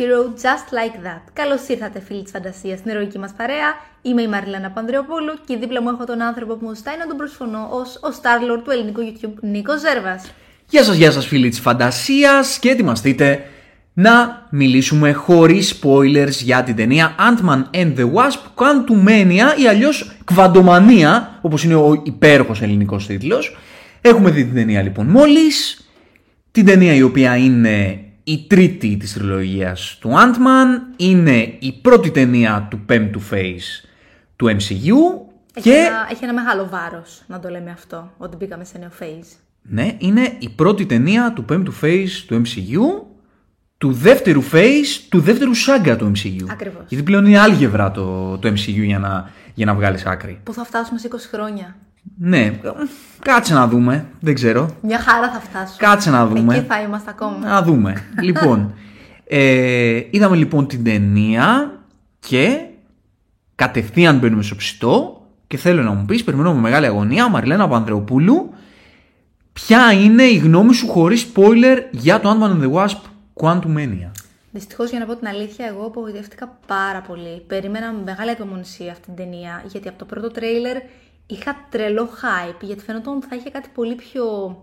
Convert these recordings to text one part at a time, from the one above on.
superhero just like that. Καλώς ήρθατε, φίλοι της φαντασίας, στην ερωική μας παρέα. Είμαι η Μαριλένα Πανδρεοπούλου και δίπλα μου έχω τον άνθρωπο που μου ζητάει να τον προσφωνώ ως ο Starlord του ελληνικού YouTube, Νίκος Ζέρβας. Γεια σας, γεια σας φίλοι της φαντασίας και ετοιμαστείτε να μιλήσουμε χωρίς spoilers για την ταινία Ant-Man and the Wasp Quantumania ή αλλιώς Κβαντομανία όπως είναι ο υπέροχος ελληνικός τίτλος. Έχουμε δει την ταινία λοιπόν μόλις, την ταινία η οποία είναι η τρίτη της τριλογίας του Ant-Man, είναι η πρώτη ταινία του πέμπτου phase του MCU Έχει, και... ένα, έχει ένα μεγάλο βάρος να το λέμε αυτό, ότι μπήκαμε σε νέο phase. Ναι, είναι η πρώτη ταινία του πέμπτου phase του MCU, του δεύτερου phase, του δεύτερου σάγκα του MCU. Ακριβώς. Γιατί πλέον είναι άλγευρα το, το MCU για να, για να βγάλεις άκρη. Που θα φτάσουμε σε 20 χρόνια. Ναι, κάτσε να δούμε, δεν ξέρω. Μια χαρά θα φτάσουμε. Κάτσε να δούμε. Εκεί θα είμαστε ακόμα. Να δούμε. λοιπόν, ε, είδαμε λοιπόν την ταινία και κατευθείαν μπαίνουμε στο ψητό και θέλω να μου πεις, περιμένω με μεγάλη αγωνία, Μαριλένα Πανδρεοπούλου, ποια είναι η γνώμη σου χωρίς spoiler για το Ant-Man and the Wasp Quantumania. Δυστυχώς, για να πω την αλήθεια, εγώ απογοητεύτηκα πάρα πολύ. Περίμενα με μεγάλη απομονησία αυτή την ταινία, γιατί από το πρώτο τρέιλερ είχα τρελό hype, γιατί φαινόταν ότι θα είχε κάτι πολύ πιο.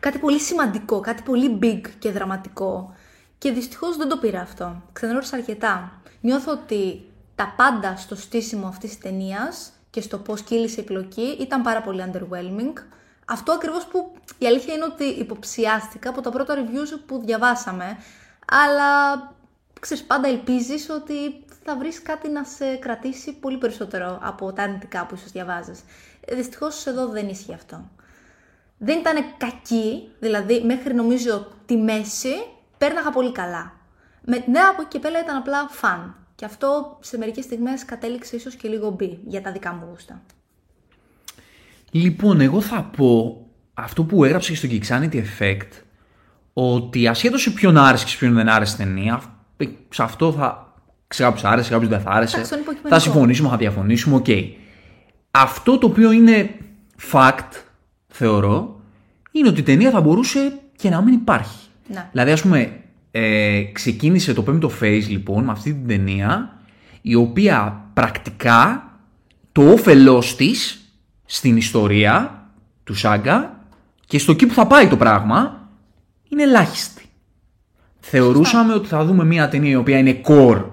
κάτι πολύ σημαντικό, κάτι πολύ big και δραματικό. Και δυστυχώς δεν το πήρα αυτό. Ξενέρωσα αρκετά. Νιώθω ότι τα πάντα στο στήσιμο αυτής της ταινίας και στο πώς κύλησε η πλοκή ήταν πάρα πολύ underwhelming. Αυτό ακριβώς που η αλήθεια είναι ότι υποψιάστηκα από τα πρώτα reviews που διαβάσαμε, αλλά ξέρεις πάντα ελπίζεις ότι θα βρεις κάτι να σε κρατήσει πολύ περισσότερο από τα αρνητικά που ίσως διαβάζεις. Ε, Δυστυχώς εδώ δεν ίσχυε αυτό. Δεν ήταν κακή, δηλαδή μέχρι νομίζω τη μέση πέρναγα πολύ καλά. Με, ναι, από εκεί και πέρα ήταν απλά fun. Και αυτό σε μερικές στιγμές κατέληξε ίσως και λίγο μπι για τα δικά μου γούστα. Λοιπόν, εγώ θα πω αυτό που έγραψε και στο Geeksanity Effect, ότι ασχέτως σε ποιον άρεσε και σε ποιον δεν άρεσε η ταινία, σε αυτό θα. Σε κάποιους άρεσε, σε κάποιους δεν θα άρεσε. Εντάξει, είναι υποκειμενικό. Θα συμφωνήσουμε, θα διαφωνήσουμε, οκ. Αυτό το οποίο είναι fact, θεωρώ, είναι ότι η ταινία θα μπορούσε και να μην υπάρχει. Ναι. Δηλαδή, ας πούμε, ε, ξεκίνησε το πέμπτο phase λοιπόν με αυτή την ταινία, η οποία πρακτικά το όφελός της στην ιστορία του Σάγκα και στο εκεί που θα πάει το πράγμα είναι ελάχιστη. Θεωρούσαμε ότι θα δούμε μια ταινία η οποία είναι core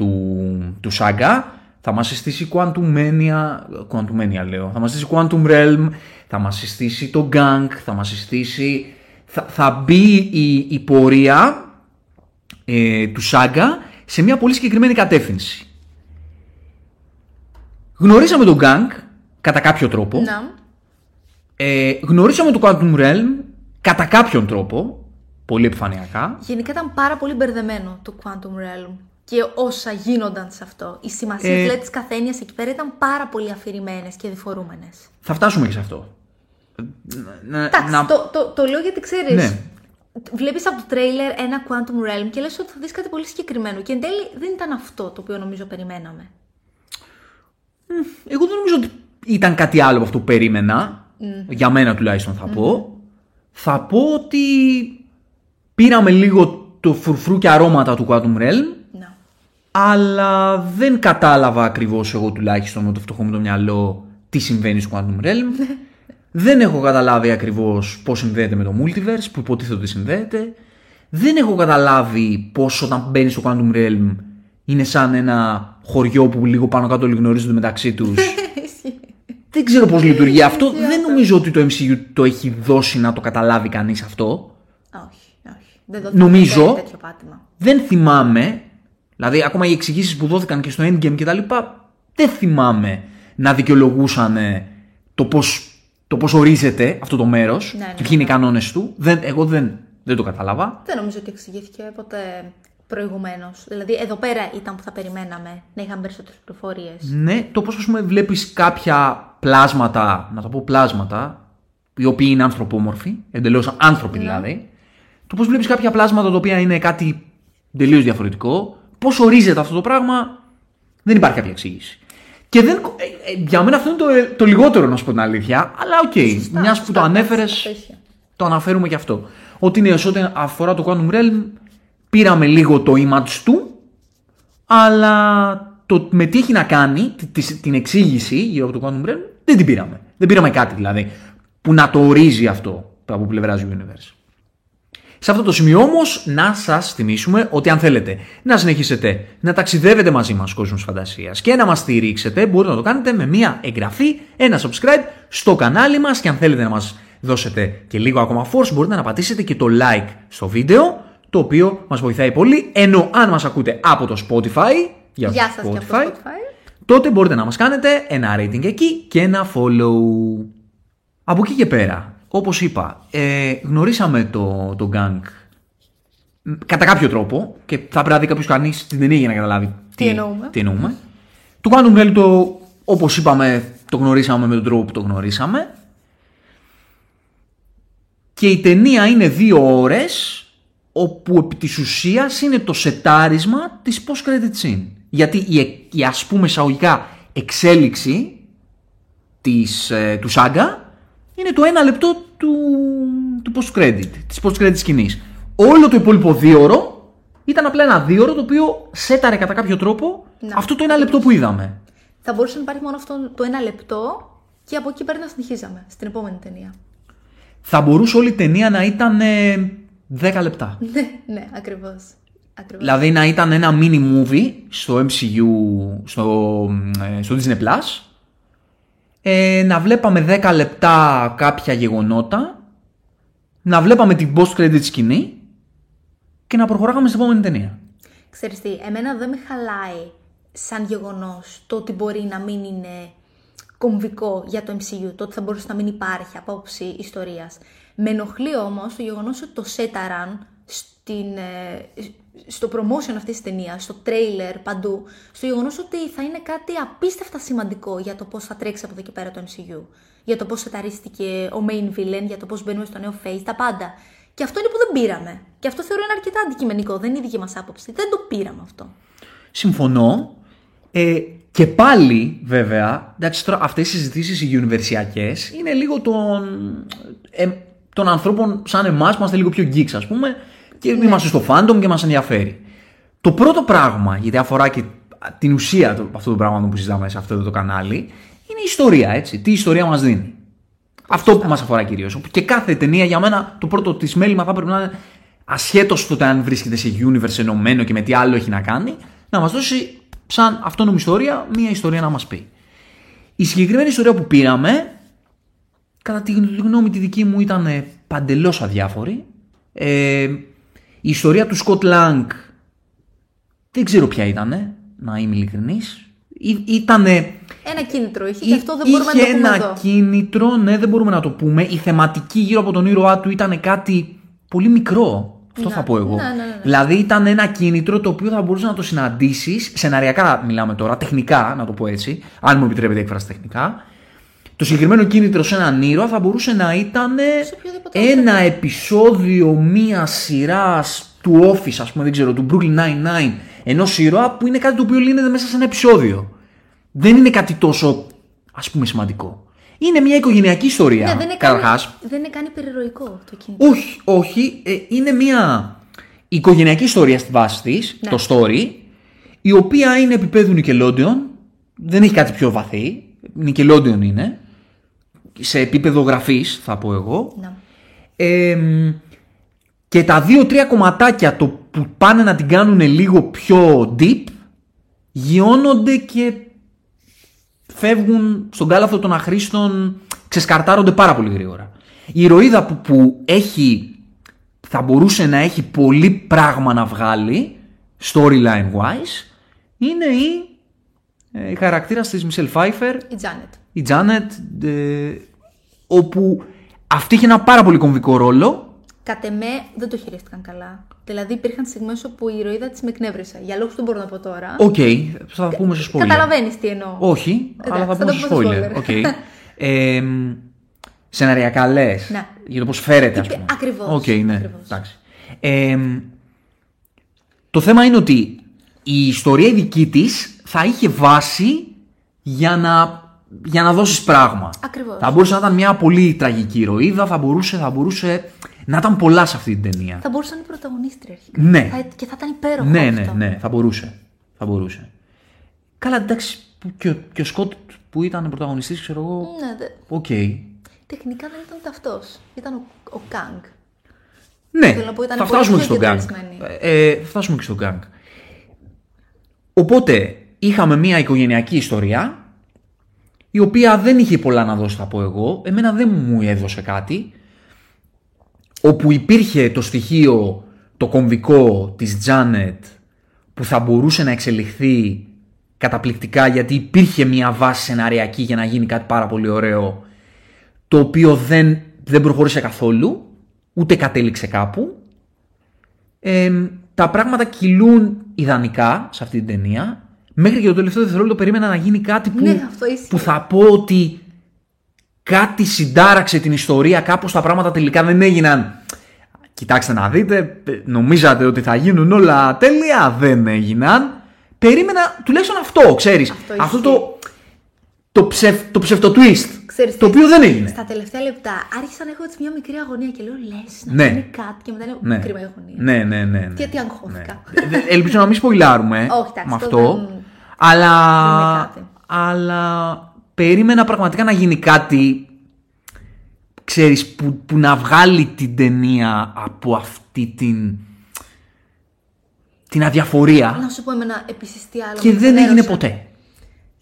του, του Σάγκα, θα μας συστήσει Quantum Mania, Quantum Mania λέω, θα μας συστήσει Quantum Realm, θα μας συστήσει το Gang, θα μας συστήσει... Θα, θα μπει η, η πορεία ε, του Σάγκα σε μια πολύ συγκεκριμένη κατεύθυνση. Γνωρίσαμε τον Gang κατά κάποιο τρόπο. Να. Ε, γνωρίσαμε το Quantum Realm κατά κάποιον τρόπο. Πολύ επιφανειακά. Γενικά ήταν πάρα πολύ μπερδεμένο το Quantum Realm και όσα γίνονταν σε αυτό. Οι σημασίε Ε, δηλαδή, της καθένειας εκεί πέρα ήταν πάρα πολύ αφηρημένες και διφορούμενες. Θα φτάσουμε και σε αυτό. Να- Εντάξει, να- το, το, το λέω γιατί ξέρεις. Ναι. Βλέπεις από το τρέιλερ ένα Quantum Realm και λες ότι θα δεις κάτι πολύ συγκεκριμένο. Και εν τέλει δεν ήταν αυτό το οποίο νομίζω περιμέναμε. Εγώ δεν νομίζω ότι ήταν κάτι άλλο από αυτό που περίμενα. Για μένα τουλάχιστον θα πω. Θα πω ότι πήραμε λίγο το φρουφρού και αρώματα του Quantum Realm. Να. Αλλά δεν κατάλαβα ακριβώς εγώ τουλάχιστον με το φτωχό μου το μυαλό τι συμβαίνει στο Quantum Realm. δεν έχω καταλάβει ακριβώς πώς συνδέεται με το Multiverse που υποτίθεται ότι συνδέεται. Δεν έχω καταλάβει πώς όταν μπαίνει στο Quantum Realm είναι σαν ένα χωριό που λίγο πάνω κάτω όλοι γνωρίζονται μεταξύ τους. δεν ξέρω πώς λειτουργεί αυτό. δεν νομίζω ότι το MCU το έχει δώσει να το καταλάβει κανείς αυτό. Όχι, όχι. Δεν δόθηκε Νομίζω- ποτέ τέτοιο πάτημα. Δεν θυμάμαι, δηλαδή ακόμα οι εξηγήσεις που δόθηκαν και στο Endgame και τα λοιπά, δεν θυμάμαι να δικαιολογούσαν ε, το πώς, το πώς ορίζεται αυτό το μέρος Ναι, ναι, και ποιοι είναι οι ναι. κανόνες του. Δεν, εγώ δεν, δεν το κατάλαβα. Δεν νομίζω ότι εξηγήθηκε ποτέ προηγουμένως. Δηλαδή, εδώ πέρα ήταν που θα περιμέναμε να είχαμε περισσότερες πληροφορίες. Ναι, το πώς ας πούμε βλέπεις κάποια πλάσματα, να το πω πλάσματα, οι οποίοι είναι ανθρωπόμορφοι, εντελώς άνθρωποι Ναι. δηλαδή, το πώς βλέπεις κάποια πλάσματα τα οποία είναι κάτι τελείως διαφορετικό, πώς ορίζεται αυτό το πράγμα, δεν υπάρχει κάποια εξήγηση. Και δεν, ε, ε, για μένα αυτό είναι το, ε, το λιγότερο να σου πω την αλήθεια, αλλά οκ, Σωστά, μιας που σωστά, το εντάξει, ανέφερες, αυτό ίσχυε. το αναφέρουμε και αυτό. Ότι είναι σε ό,τι αφορά το Quantum Realm, πήραμε λίγο το image του, αλλά το με τι έχει να κάνει, την εξήγηση γύρω από το Quantum Realm, δεν την πήραμε. Δεν πήραμε κάτι δηλαδή που να το ορίζει αυτό από πλευράς Universe. Σε αυτό το σημείο όμως, να σας θυμίσουμε ότι αν θέλετε να συνεχίσετε να ταξιδεύετε μαζί μας κόσμος φαντασίας και να μας στηρίξετε, μπορείτε να το κάνετε με μια εγγραφή, ένα subscribe στο κανάλι μας και αν θέλετε να μας δώσετε και λίγο ακόμα force, μπορείτε να πατήσετε και το like στο βίντεο, το οποίο μας βοηθάει πολύ. Ενώ αν μας ακούτε από το Spotify, για Γεια σας Spotify, από το Spotify, τότε μπορείτε να μας κάνετε ένα rating εκεί και ένα follow. Από εκεί και πέρα, όπως είπα, ε, γνωρίσαμε το, το gang κατά κάποιο τρόπο και θα πρέπει να δει κάποιος κανείς την ταινία για να καταλάβει τι, εννοούμε. Τι εννοούμε. Το Quantum Realm το, όπως είπαμε, το γνωρίσαμε με τον τρόπο που το γνωρίσαμε. Και η ταινία είναι δύο ώρες όπου επί της ουσίας είναι το σετάρισμα της post-credit scene. Γιατί η, η ας πούμε εισαγωγικά εξέλιξη της, ε, του Σάγκα είναι το ένα λεπτό του, του post-credit, της post-credit σκηνής. Όλο το υπόλοιπο δύο ώρο ήταν απλά ένα δύο ώρο το οποίο σέταρε κατά κάποιο τρόπο αυτό το ένα λεπτό που είδαμε. Θα μπορούσε να υπάρχει μόνο αυτό το ένα λεπτό και από εκεί πέρα να συνεχίζαμε στην επόμενη ταινία. Θα μπορούσε όλη η ταινία να ήταν ε, 10 λεπτά. Ναι, ναι, ακριβώς. Ακριβώς. Δηλαδή να ήταν ένα mini movie στο MCU, στο, ε, στο Disney Plus, ε, να βλέπαμε 10 λεπτά κάποια γεγονότα, να βλέπαμε την post-credit σκηνή και να προχωράγαμε στην επόμενη ταινία. Ξέρεις τι, εμένα δεν με χαλάει σαν γεγονός το ότι μπορεί να μην είναι κομβικό για το MCU, το ότι θα μπορούσε να μην υπάρχει απόψη ιστορίας. Με ενοχλεί όμως το γεγονός ότι το σέταραν στην, ε, στο promotion αυτής της ταινίας, στο trailer, παντού, στο γεγονός ότι θα είναι κάτι απίστευτα σημαντικό για το πώς θα τρέξει από εδώ και πέρα το MCU. Για το πώς σεταρίστηκε ο main villain, για το πώς μπαίνουμε στο νέο face, τα πάντα. Και αυτό είναι που δεν πήραμε. Και αυτό θεωρώ είναι αρκετά αντικειμενικό, δεν είναι η δική μας άποψη. Δεν το πήραμε αυτό. Συμφωνώ. Ε, και πάλι, βέβαια, εντάξει, τώρα αυτές οι συζητήσεις οι είναι λίγο των, ε, των ανθρώπων σαν εμάς που είμαστε λίγο πιο geeks, ας πούμε, και ναι. είμαστε στο fandom και μας ενδιαφέρει. Το πρώτο πράγμα, γιατί αφορά και την ουσία του, αυτού του πράγματος που συζητάμε σε αυτό το κανάλι, είναι η ιστορία, έτσι. Τι ιστορία μας δίνει. Αυτό που μας αφορά κυρίως. Και κάθε ταινία για μένα το πρώτο της μέλημα θα πρέπει να είναι ασχέτως το αν βρίσκεται σε universe ενωμένο και με τι άλλο έχει να κάνει, να μας δώσει σαν αυτόνομη ιστορία μία ιστορία να μας πει. Η συγκεκριμένη ιστορία που πήραμε, κατά τη γνώμη τη δική μου ήταν παντελώς αδιάφορη. Ε, η ιστορία του Σκοτ Λάγκ δεν ξέρω ποια ήταν, να είμαι ειλικρινής. Ήτανε... Ένα κίνητρο είχε και αυτό δεν μπορούμε να το πούμε ένα κίνητρο, ναι δεν μπορούμε να το πούμε. Η θεματική γύρω από τον ήρωά του ήταν κάτι πολύ μικρό. Αυτό ναι. θα πω εγώ. Ναι, ναι, ναι, δηλαδή ήταν ένα κίνητρο το οποίο θα μπορούσες να το συναντήσεις. Σεναριακά μιλάμε τώρα, τεχνικά να το πω έτσι. Αν μου επιτρέπετε η έκφραση τεχνικά. Το συγκεκριμένο κίνητρο σε έναν ήρωα θα μπορούσε να ήταν ένα επεισόδιο μία σειράς του Office, ας πούμε, δεν ξέρω, του Brooklyn Nine-Nine, ενός ήρωα που είναι κάτι το οποίο λύνεται μέσα σε ένα επεισόδιο. Δεν είναι κάτι τόσο, ας πούμε, σημαντικό. Είναι μια οικογενειακή ιστορία. Ναι, δεν είναι καταρχάς. δεν είναι κάνει περιεροϊκό το κίνητρο. Όχι, όχι. Ε, είναι μια οικογενειακή ιστορία στη βάση της, ναι. το story, η οποία είναι επίπεδου Nickelodeon. Δεν έχει κάτι πιο βαθύ. Nickelodeon είναι σε επίπεδο γραφής θα πω εγώ. Ναι. και τα δύο-τρία κομματάκια το που πάνε να την κάνουν λίγο πιο deep γιώνονται και φεύγουν στον κάλαθο των αχρήστων, ξεσκαρτάρονται πάρα πολύ γρήγορα. Η ηρωίδα που, που έχει, θα μπορούσε να έχει πολύ πράγμα να βγάλει, storyline wise, είναι η, ε, η χαρακτήρας της Μισέλ Φάιφερ. Η Janet. Η Janet, ε, όπου αυτή είχε ένα πάρα πολύ κομβικό ρόλο. Κατ' εμέ δεν το χειρίστηκαν καλά. Δηλαδή υπήρχαν στιγμές όπου η ηρωίδα της με εκνεύρισε. Για λόγους που δεν μπορώ να πω τώρα. OK, okay, θα πούμε σε spoiler. Καταλαβαίνεις τι εννοώ. Όχι, αλλά θα πούμε σε spoiler. Okay. ε, σεναριακά λες. Ναι. Για το πώς φέρεται, ας πούμε. Ακριβώς. OK, okay, ναι. Εντάξει. Ε, το θέμα είναι ότι η ιστορία δική της θα είχε βάση για να για να δώσεις πράγμα. Ακριβώς. Θα μπορούσε να ήταν μια πολύ τραγική ηρωίδα, θα μπορούσε, θα μπορούσε να ήταν πολλά σε αυτή την ταινία. Θα μπορούσε να είναι η πρωταγωνίστρια αρχικά. Ναι. Θα, και θα ήταν υπέροχο Ναι, αυτό. ναι, ναι, θα μπορούσε. Θα μπορούσε. Καλά, εντάξει, που και, ο- και ο Σκότ που ήταν πρωταγωνιστής, ξέρω εγώ, Ναι, δε- οκ. Τεχνικά δεν ήταν ούτε αυτό. Ήταν ο, ο Κάγκ. Ναι, Θέλω να πω, ήταν θα πολύ φτάσουμε και πιο στον γκάγκ. κεντρισμένη. Ε, θα φτάσουμε και στον γκάγκ. Οπότε, είχαμε μια οικογενειακή ιστορία, η οποία δεν είχε πολλά να δώσει, θα πω εγώ. Εμένα δεν μου έδωσε κάτι. Όπου υπήρχε το στοιχείο, το κομβικό της Τζάνετ, που θα μπορούσε να εξελιχθεί καταπληκτικά, γιατί υπήρχε μια βάση σεναριακή για να γίνει κάτι πάρα πολύ ωραίο, το οποίο δεν, δεν προχώρησε καθόλου, ούτε κατέληξε κάπου. Ε, τα πράγματα κυλούν ιδανικά σε αυτή την ταινία. Μέχρι και το τελευταίο δευτερόλεπτο περίμενα να γίνει κάτι που, Ναι, αυτό ισχύει. που θα πω ότι κάτι συντάραξε την ιστορία, κάπως τα πράγματα τελικά δεν έγιναν. Κοιτάξτε να δείτε, νομίζατε ότι θα γίνουν όλα τέλεια, δεν έγιναν. Περίμενα τουλάχιστον αυτό, ξέρεις. Αυτό αυτό ισχύει. το, το, ψευ, το ψευτο-twist, Ξέρεις το τι, οποίο δεν έγινε. Στα τελευταία λεπτά άρχισα να έχω έτσι μια μικρή αγωνία και λέω λες να Ναι. γίνει κάτι και μετά είναι Ναι. κρίμα η αγωνία. Ναι, ναι, ναι. ναι. Γιατί αγχώθηκα. Ναι. Ε, Ελπίζω να μην σποιλάρουμε Όχι, εντάξει, με αυτό αυτό. δεν- Αλλά, δεν είναι κάτι. αλλά περίμενα πραγματικά να γίνει κάτι ξέρεις, που, που να βγάλει την ταινία από αυτή την, την αδιαφορία Να σου πω εμένα επίσης τι άλλο. και με δεν έγινε ξενέρωσε. ποτέ.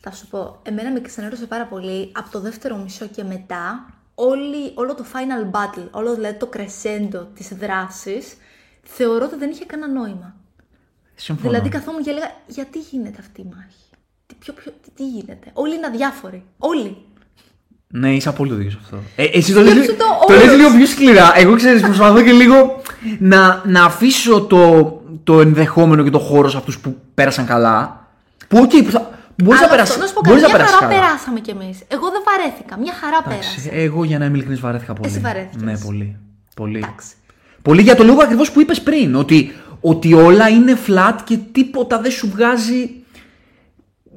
Θα σου πω, εμένα με ξενέρωσε πάρα πολύ από το δεύτερο μισό και μετά όλη, όλο το final battle, όλο δηλαδή το crescendo της δράσης, θεωρώ ότι δεν είχε κανένα νόημα. Συμφωνώ. Δηλαδή καθόμουν και έλεγα γιατί γίνεται αυτή η μάχη; Τι, ποιο, ποιο, τι, τι γίνεται; Όλοι είναι αδιάφοροι. Όλοι. Ναι, έχεις απόλυτο δίκιο σε αυτό. Ε, εσύ το λες, Σκέψου το το λες όλος. λίγο πιο σκληρά. Εγώ ξέρεις, προσπαθώ και λίγο να, να αφήσω το, το ενδεχόμενο και το χώρο σε αυτούς που πέρασαν καλά. Που, οκ, που, θα, που μπορείς να Αλλά περάσεις, αυτό, να σου πω μπορείς κάτι, να μια περάσεις χαρά καλά. περάσαμε κι εμείς. Εγώ δεν βαρέθηκα. Μια χαρά Εντάξει, πέρασα. εγώ για να είμαι ειλικρινής βαρέθηκα πολύ. Εσύ βαρέθηκες. Ναι, πολύ. Πολύ. Εντάξει. Πολύ για το λόγο ακριβώς που είπες πριν. Ότι, ότι όλα είναι flat και τίποτα δεν σου βγάζει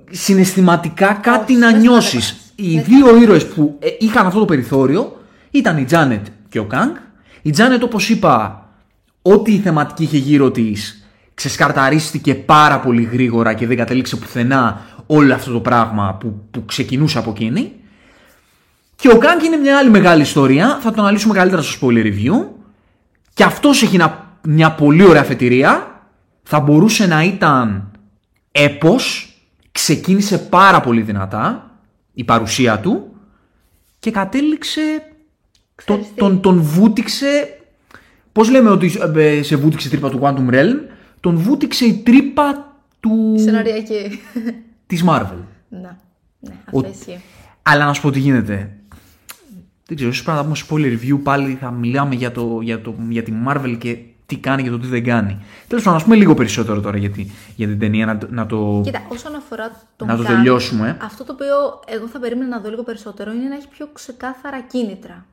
συναισθηματικά κάτι Όχι, να δεν νιώσεις. θα Οι δύο ήρωες που ε, είχαν αυτό το περιθώριο ήταν η Τζάνετ και ο Κανγκ. Η Τζάνετ όπως είπα, ό,τι η θεματική είχε γύρω της ξεσκαρταρίστηκε πάρα πολύ γρήγορα και δεν κατέληξε πουθενά όλο αυτό το πράγμα που, που ξεκινούσε από εκείνη. Και ο Κάγκ είναι μια άλλη μεγάλη ιστορία. Θα το αναλύσουμε καλύτερα στο spoiler review. Και αυτός έχει ένα- μια πολύ ωραία αφετηρία. Θα μπορούσε να ήταν έπος. Ξεκίνησε πάρα πολύ δυνατά η παρουσία του. Και κατέληξε... Το, Ξέρεις τι; τον, τον βούτυξε... Πώς λέμε ότι ε, σε βούτυξε η τρύπα του Quantum Realm. Τον βούτυξε η τρύπα του... Σεναριακή. της Marvel. ναι, ναι, Ο- αυτό ισχύει. Αλλά να σου πω τι γίνεται. Δεν ξέρω, ίσως πρέπει να πούμε spoiler review πάλι θα μιλάμε για, το, για, το, για τη Marvel και τι κάνει και το τι δεν κάνει. Τέλος πάντων, να πούμε λίγο περισσότερο τώρα για, τη- για την ταινία, να, το- να το... Κοίτα, όσον αφορά τον Να το Kang, τελειώσουμε. Αυτό το οποίο εγώ θα περίμενα να δω λίγο περισσότερο είναι να έχει πιο ξεκάθαρα κίνητρα.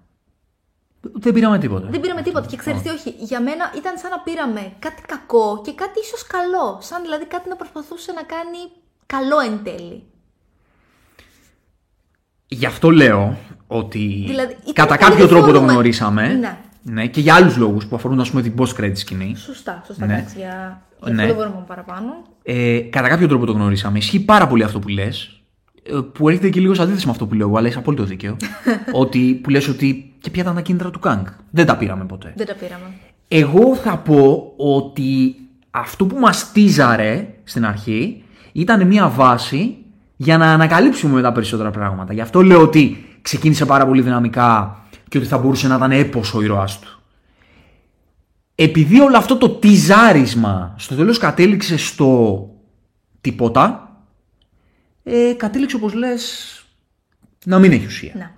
Δεν πήραμε τίποτα. Δεν πήραμε τίποτα. Και ξέρεις τι, όχι. Για μένα ήταν σαν να πήραμε κάτι κακό και κάτι ίσως καλό. Σαν δηλαδή κάτι να προσπαθούσε να κάνει καλό εν τέλει. Γι' αυτό λέω ότι Δηλαδή, ήταν κατά πολύ κάποιο τρόπο το θεωρούμε- γνωρίσαμε. Ναι. Ναι. Και για άλλους λόγους που αφορούν ας πούμε την post-credit σκηνή. Σωστά, σωστά. Ναι. Εντάξει, για, για Ναι. αυτό δεν μπορούμε να πούμε παραπάνω. Ε, κατά κάποιο τρόπο το γνωρίσαμε. Ισχύει πάρα πολύ αυτό που λες. Που έρχεται και λίγο σε αντίθεση με αυτό που λέω, εγώ, αλλά έχει απόλυτο δίκαιο. ότι που λες ότι και ποια ήταν τα κίνητρα του Κάγκ. Δεν τα πήραμε ποτέ. Δεν τα πήραμε. Εγώ θα πω ότι αυτό που μας τίζαρε στην αρχή ήταν μια βάση για να ανακαλύψουμε μετά περισσότερα πράγματα. Γι' αυτό λέω ότι ξεκίνησε πάρα πολύ δυναμικά και ότι θα μπορούσε να ήταν έπος ο ήρωάς του. Επειδή όλο αυτό το τιζάρισμα στο τέλος κατέληξε στο τίποτα, ε, κατέληξε όπως λες να μην έχει ουσία. Να.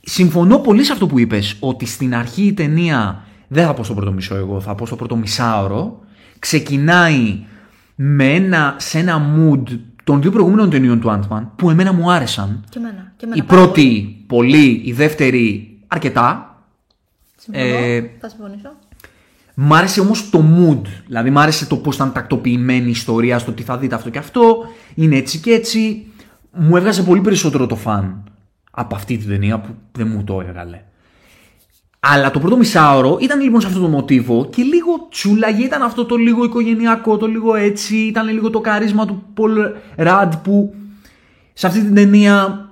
Συμφωνώ πολύ σε αυτό που είπες, ότι στην αρχή η ταινία, δεν θα πω στο πρώτο μισό εγώ, θα πω στο πρώτο μισάωρο, ξεκινάει με ένα, σε ένα mood των δύο προηγούμενων ταινιών του Ant-Man, που εμένα μου άρεσαν. Και εμένα. Και εμένα Η πάρα πρώτη πολύ, η δεύτερη αρκετά. Συμφωνώ. ε, Θα συμφωνήσω. Μ' άρεσε όμως το mood, δηλαδή μ' άρεσε το πώς ήταν τακτοποιημένη η ιστορία, στο τι θα δείτε αυτό και αυτό, είναι έτσι και έτσι. Μου έβγαζε πολύ περισσότερο το φαν από αυτή την ταινία που δεν μου το έβγαλε. Αλλά το πρώτο μισάωρο ήταν λοιπόν σε αυτό το μοτίβο και λίγο τσούλαγε, ήταν αυτό το λίγο οικογενειακό, το λίγο έτσι, ήταν λίγο το καρίσμα του Πολ Ραντ που σε αυτή την ταινία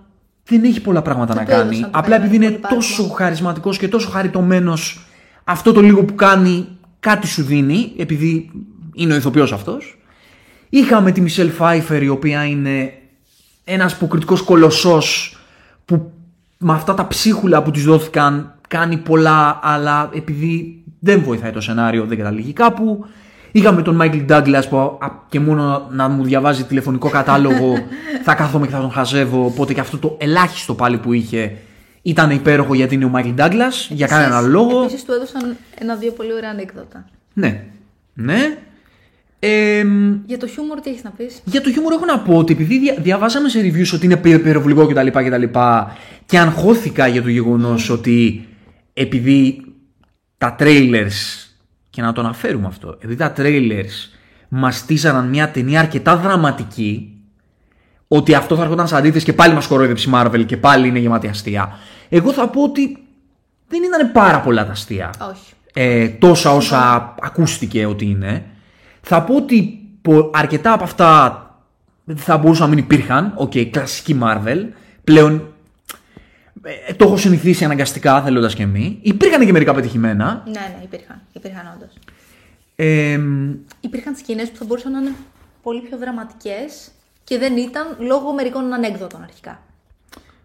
δεν έχει πολλά πράγματα Του να το κάνει. έδωσαν το Απλά επειδή είναι πολύ παράδειγμα. τόσο χαρισματικός και τόσο χαριτωμένος, αυτό το λίγο που κάνει κάτι σου δίνει, επειδή είναι ο ηθοποιός αυτός. Είχαμε τη Μισελ Φάιφερ η οποία είναι ένας υποκριτικός κολοσσός που με αυτά τα ψίχουλα που της δόθηκαν κάνει πολλά αλλά επειδή δεν βοηθάει το σενάριο δεν καταλήγει κάπου. Είχαμε τον Μάικλ Ντάγκλας που α, και μόνο να μου διαβάζει τηλεφωνικό κατάλογο θα κάθομαι και θα τον χαζεύω οπότε και αυτό το ελάχιστο πάλι που είχε ήταν υπέροχο γιατί είναι ο Μάικλ Ντάγκλας για κανένα λόγο. Επίσης του έδωσαν ένα-δύο πολύ ωραία ανέκδοτα. Ναι. Ναι. Εμ, Για το χιούμορ τι έχεις να πεις; για το χιούμορ έχω να πω ότι επειδή δια- διαβάσαμε σε reviews ότι είναι πυ- πυροβολικό κτλ. Και, και αγχώθηκα για το γεγονός ότι επειδή τα trailers, και να το αναφέρουμε αυτό, επειδή τα trailers μας τίζαναν μια ταινία αρκετά δραματική, ότι αυτό θα έρχονταν σαν αντίθεση και πάλι μας κορόιδεψε η Marvel και πάλι είναι γεμάτη αστεία. Εγώ θα πω ότι δεν ήταν πάρα πολλά τα αστεία Όχι. ε, τόσα όσα ακούστηκε ότι είναι. Θα πω ότι πο- αρκετά από αυτά θα μπορούσαν να μην υπήρχαν. Οκ, κλασική Marvel. Πλέον ε, το έχω συνηθίσει αναγκαστικά θέλοντας και μη. Υπήρχαν και μερικά πετυχημένα. Ναι, ναι, υπήρχαν. Υπήρχαν όντως. Ε, Υπήρχαν σκηνές που θα μπορούσαν να είναι πολύ πιο δραματικές και δεν ήταν λόγω μερικών ανέκδοτων αρχικά.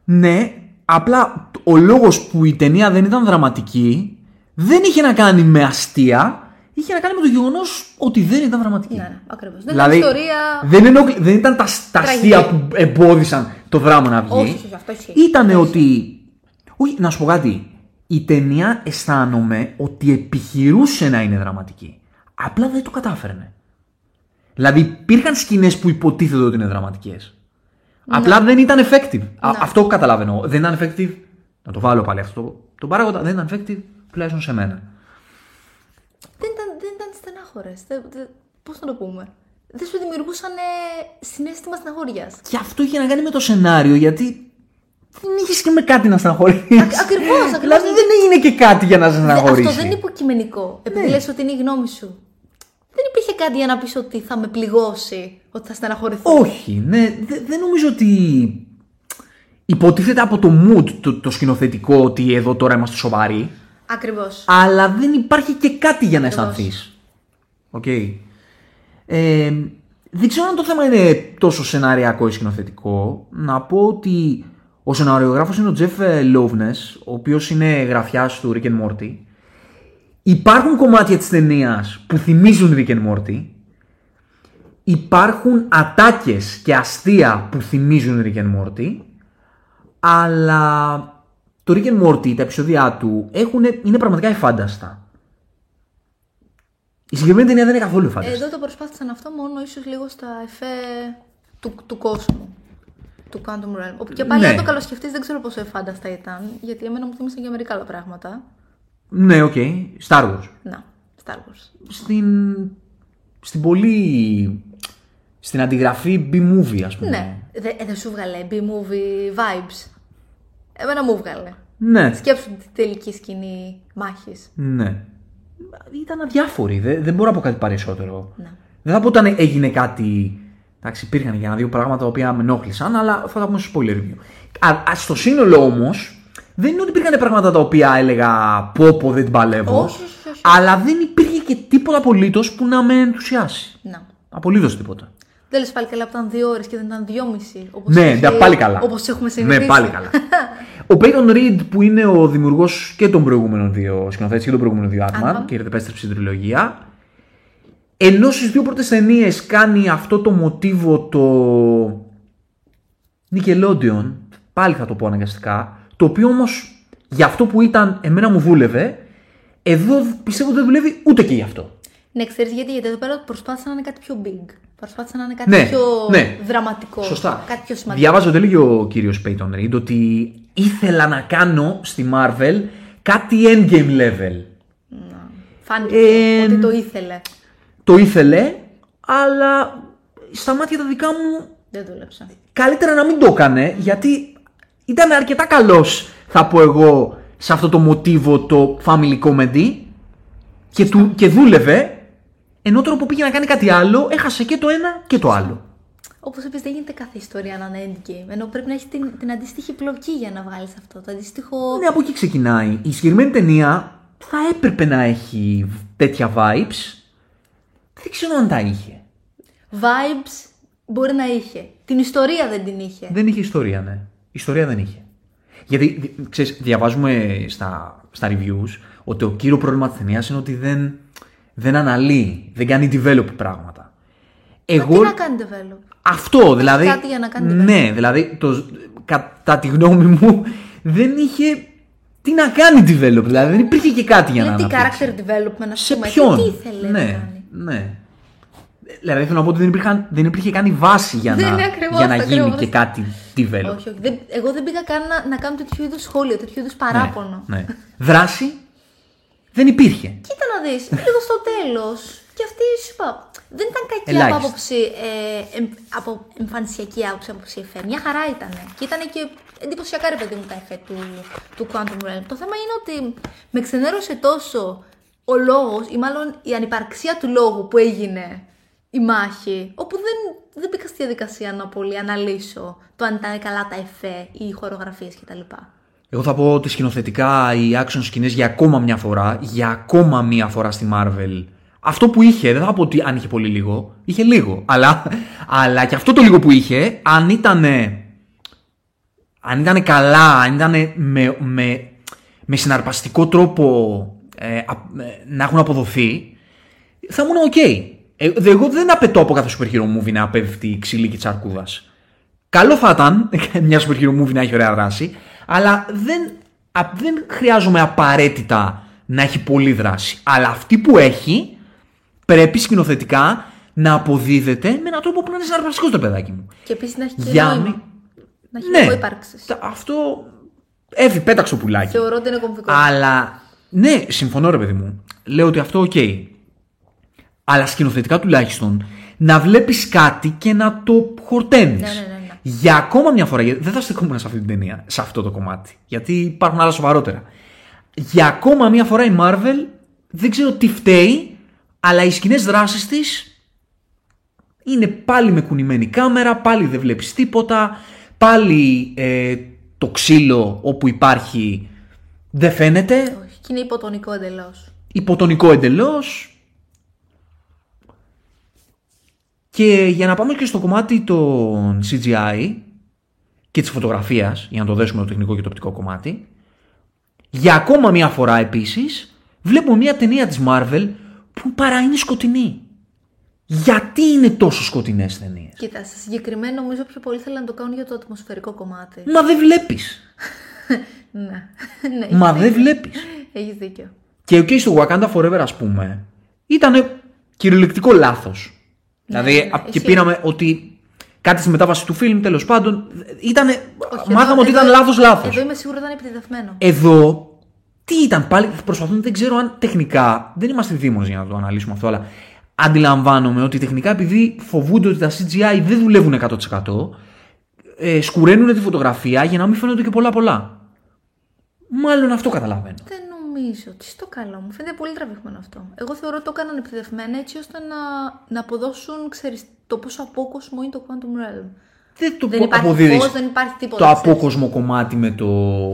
ναι, απλά ο λόγος που η ταινία δεν ήταν δραματική δεν είχε να κάνει με αστεία, είχε να κάνει με το γεγονός ότι δεν ήταν δραματική. Ναι, ναι, ακριβώς. Δεν Δηλαδή, ήταν ιστορία. δεν, ενόχλη- δεν ήταν τα, τα Τραγική. αστεία που εμπόδισαν το δράμα να βγει. Όχι, όχι, αυτό ισχύει. Ήταν Αυτό ότι. Όχι, να σου πω κάτι. Η ταινία αισθάνομαι ότι επιχειρούσε να είναι δραματική. Απλά δεν το κατάφερνε. Δηλαδή υπήρχαν σκηνές που υποτίθεται ότι είναι δραματικές. Απλά δεν ήταν effective. Α, Ναι. αυτό καταλαβαίνω. Δεν ήταν effective. Να το βάλω πάλι αυτό. το- Το παράγοντα δεν ήταν effective τουλάχιστον σε μένα. Δεν ήταν, δεν ήταν στενάχωρες. Πώς να το πούμε. Δεν σου δημιουργούσαν ε, συνέστημα στεναχώρια. Και αυτό είχε να κάνει με το σενάριο γιατί δεν είχε και με κάτι να στεναχωρήσει. ακριβώς, ακριβώς. Δηλαδή δεν έγινε και κάτι για να σε στεναχωρήσει. Αυτό δεν είναι υποκειμενικό. Επειδή Ναι. λες ότι είναι η γνώμη σου. Δεν υπήρχε κάτι για να πεις ότι θα με πληγώσει, ότι θα στεναχωρηθώ. Όχι, ναι, δε- δεν νομίζω ότι υποτίθεται από το mood το, το σκηνοθετικό ότι εδώ τώρα είμαστε σοβαροί, Ακριβώς. αλλά δεν υπάρχει και κάτι για να Ακριβώς. αισθανθείς. Οκ. Ε, δεν ξέρω αν το θέμα είναι τόσο σεναριακό ή σκηνοθετικό. Να πω ότι ο σεναριογράφος είναι ο Jeff Loveness, ο οποίος είναι γραφιάς του Rick and Morty. Υπάρχουν κομμάτια της ταινίας που θυμίζουν Rick and Morty. Υπάρχουν ατάκες και αστεία που θυμίζουν Rick and Morty. Αλλά το Rick and Morty, τα επεισόδια του, έχουν, είναι πραγματικά εφάνταστα. Η συγκεκριμένη ταινία δεν είναι καθόλου εφάνταστη. Εδώ το προσπάθησαν αυτό μόνο ίσως λίγο στα εφέ του, του κόσμου. Του Quantum Realm. Όπου και πάλι, Ναι. αν το καλοσκεφτείς, δεν ξέρω πόσο εφάνταστα ήταν. Γιατί εμένα μου θύμισαν για μερικά άλλα πράγματα. Ναι, οκ. Star Wars. Να, Star Wars. Στην, στην πολύ... Στην αντιγραφή B-movie, ας πούμε. Ναι, δεν δεν σου βγάλε B-movie vibes. Εμένα μου βγάλε. Ναι. Σκέψου τη τελική σκηνή μάχης. Ναι. Ήταν αδιάφοροι. Δεν, δεν μπορώ να πω κάτι περισσότερο. Ναι. Δεν θα πω όταν έγινε κάτι. Εντάξει, υπήρχαν για ένα-δύο πράγματα τα οποία με ενόχλησαν, αλλά θα τα πούμε στο spoiler review. Α, α, στο σύνολο όμως, δεν είναι ότι υπήρχαν πράγματα τα οποία έλεγα πω πω δεν την παλεύω. Όχι, όχι, όχι. Αλλά δεν υπήρχε και τίποτα απολύτως που να με ενθουσιάσει. Να. Απολύτως τίποτα. Δεν λες πάλι καλά που ήταν δύο ώρες και δεν ήταν δυόμιση. Όπως Ναι, είχε- ναι, πάλι καλά. Όπως έχουμε συνηθίσει. Ναι, πάλι καλά. ο Peyton Reed που είναι ο δημιουργός και των προηγούμενων δύο σκηνοθέτη και των προηγούμενων δύο Ant-Man Ant-Man. και επέστρεψε στην τριλογία. Ενώ στις δύο πρώτες ταινίες κάνει αυτό το μοτίβο το. Nickelodeon, πάλι θα το πω αναγκαστικά, το οποίο όμως για αυτό που ήταν εμένα μου βούλευε, εδώ πιστεύω ότι δεν δουλεύει ούτε και γι' αυτό. Ναι, ξέρεις γιατί, γιατί εδώ πέρα προσπάθησαν να είναι κάτι πιο big. Προσπάθησαν να είναι κάτι Ναι, πιο ναι. δραματικό. Σωστά. Κάτι πιο σημαντικό. Διάβαζα ότι έλεγε ο κύριος Peyton Reed ότι ήθελα να κάνω στη Marvel κάτι endgame level. Φάνηκε Ε, ότι το ήθελε. Το ήθελε, αλλά στα μάτια τα δικά μου Δεν δούλεψε. καλύτερα να μην το έκανε, γιατί ήταν αρκετά καλός, θα πω εγώ, σε αυτό το μοτίβο το family comedy και, του, και δούλευε, ενώ τώρα που πήγε να κάνει κάτι άλλο, έχασε και το ένα και το άλλο. Όπως επίση δεν γίνεται κάθε ιστορία να είναι endgame. Ενώ πρέπει να έχεις την, την αντίστοιχη πλοκή για να βγάλει αυτό. Το αντίστοιχο. Ναι, από εκεί ξεκινάει. Η συγκεκριμένη ταινία θα έπρεπε να έχει τέτοια vibes. Δεν ξέρω αν τα είχε. Vibes μπορεί να είχε. Την ιστορία δεν την είχε. Δεν είχε ιστορία, ναι. Ιστορία δεν είχε. Γιατί, δι- ξέρεις, διαβάζουμε στα, στα reviews ότι το κύριο πρόβλημα της ταινίας είναι ότι δεν, δεν αναλύει, δεν κάνει develop πράγματα. Εγώ, Τι να κάνει develop; αυτό, δηλαδή. κάτι για να κάνει Ναι, δηλαδή, το, κατά τη γνώμη μου, δεν είχε τι να κάνει develop. Δηλαδή, δεν υπήρχε και κάτι για να Είναι τι αναπτύξει. character development, ας Σε πούμε. ποιον; Τι ήθελε να ναι, κάνει. Ναι. Δηλαδή, θέλω να πω ότι δεν υπήρχε, δεν υπήρχε καν η βάση για Δεν να, είναι ακριβώς, για να γίνει ακριβώς. και κάτι develop. Όχι, όχι. Δεν, εγώ δεν πήγα καν να, να κάνω τέτοιου είδους σχόλιο, τέτοιου είδους παράπονο. Ναι, ναι. Δράση δεν υπήρχε. Κοίτα να δεις, λίγο στο τέλος. Και αυτή σου είπα. Δεν ήταν κακή από Ελάχιστα. άποψη, ε, εμ- από εμφανισιακή άποψη, άποψη εφέ. Μια χαρά ήταν. Και ήταν και εντυπωσιακά ρε παιδί μου τα εφέ του, του Quantum Realm. Το θέμα είναι ότι με ξενέρωσε τόσο ο λόγος, ή μάλλον η ανυπαρξία του λόγου που έγινε η μάχη, όπου δεν, δεν μπήκα στη διαδικασία να πολύ αναλύσω το αν ήταν καλά τα εφέ ή οι χορογραφίες κτλ. Εγώ θα πω ότι σκηνοθετικά οι action σκηνές για ακόμα μια φορά, για ακόμα μια φορά στη Marvel, αυτό που είχε, δεν θα πω ότι αν είχε πολύ λίγο, είχε λίγο. Αλλά, αλλά και αυτό το λίγο που είχε, αν ήταν. Αν ήταν καλά, αν ήταν με, με, με συναρπαστικό τρόπο ε, α- ε, να έχουν αποδοθεί, θα ήμουν οκ. Ε, δε- εγώ δεν απαιτώ από κάθε superhero movie να να πέφτει ξύλο και τη αρκούδα. Καλό θα ήταν μια superhero movie να έχει ωραία δράση, αλλά δεν, α- δεν χρειάζομαι απαραίτητα να έχει πολλή δράση. Αλλά αυτή που έχει πρέπει σκηνοθετικά να αποδίδεται με έναν τρόπο που να είναι συναρπαστικός ρε παιδάκι μου. Και επίσης να έχει και Για νόημα. μη- Να έχει Ναι, λόγο ύπαρξης. τα- αυτό. Εύη, πέταξε το πουλάκι. Θεωρώ ότι είναι κομβικό. Αλλά ναι, συμφωνώ ρε παιδί μου. Λέω ότι αυτό οκ. Αλλά σκηνοθετικά τουλάχιστον να βλέπεις κάτι και να το χορταίνεις. Ναι, ναι, ναι, ναι. Για ακόμα μια φορά, γιατί δεν θα στεκόμουν σε αυτή την ταινία, σε αυτό το κομμάτι. Γιατί υπάρχουν άλλα σοβαρότερα. Για ακόμα μια φορά η Marvel δεν ξέρω τι φταίει, αλλά οι σκηνές δράσεις της είναι πάλι με κουνημένη κάμερα, πάλι δεν βλέπεις τίποτα, πάλι ε, το ξύλο όπου υπάρχει δεν φαίνεται, Όχι, και είναι υποτονικό εντελώς. υποτονικό εντελώς. Και για να πάμε και στο κομμάτι των CGI και της φωτογραφίας, για να το δέσουμε το τεχνικό και το οπτικό κομμάτι, για ακόμα μια φορά επίσης, βλέπουμε μια ταινία της Marvel που παρά είναι σκοτεινή. Γιατί είναι τόσο σκοτεινές ταινίες; Κοίτα, σε συγκεκριμένο νομίζω πιο πολύ θέλουν να το κάνουν για το ατμοσφαιρικό κομμάτι. Μα δεν βλέπεις. ναι. ναι, Μα δεν βλέπεις. Έχεις δίκιο. Και εκεί στο Wakanda Forever, ας πούμε, ήταν κυριολεκτικό λάθος. δηλαδή, ναι, α- και ισχύει. πήραμε ότι κάτι στη μετάβαση του φιλμ, τέλος πάντων, ήταν. Όχι, Μάθαμε εδώ- ότι ήταν εδώ- λάθος-λάθος. Εδώ είμαι σίγουρη ότι ήταν επιτεδευμένο. Εδώ, τι ήταν πάλι, προσπαθούν, δεν ξέρω αν τεχνικά, δεν είμαστε δήμονες για να το αναλύσουμε αυτό, αλλά αντιλαμβάνομαι ότι τεχνικά επειδή φοβούνται ότι τα CGI δεν δουλεύουν 100%, ε, σκουραίνουν τη φωτογραφία για να μην φαίνονται και πολλά πολλά. Μάλλον αυτό καταλαβαίνω. Δεν νομίζω ότι στο καλό μου φαίνεται πολύ τραβηγμένο αυτό. Εγώ θεωρώ ότι το έκαναν επιτεδευμένα έτσι ώστε να, να αποδώσουν ξέρεις, το πόσο απόκοσμο είναι το Quantum Realm. Δεν το Δεν πο- υπάρχει αποδίδεις φως, δεν υπάρχει τίποτα. το ξέρεις. απόκοσμο κομμάτι με το,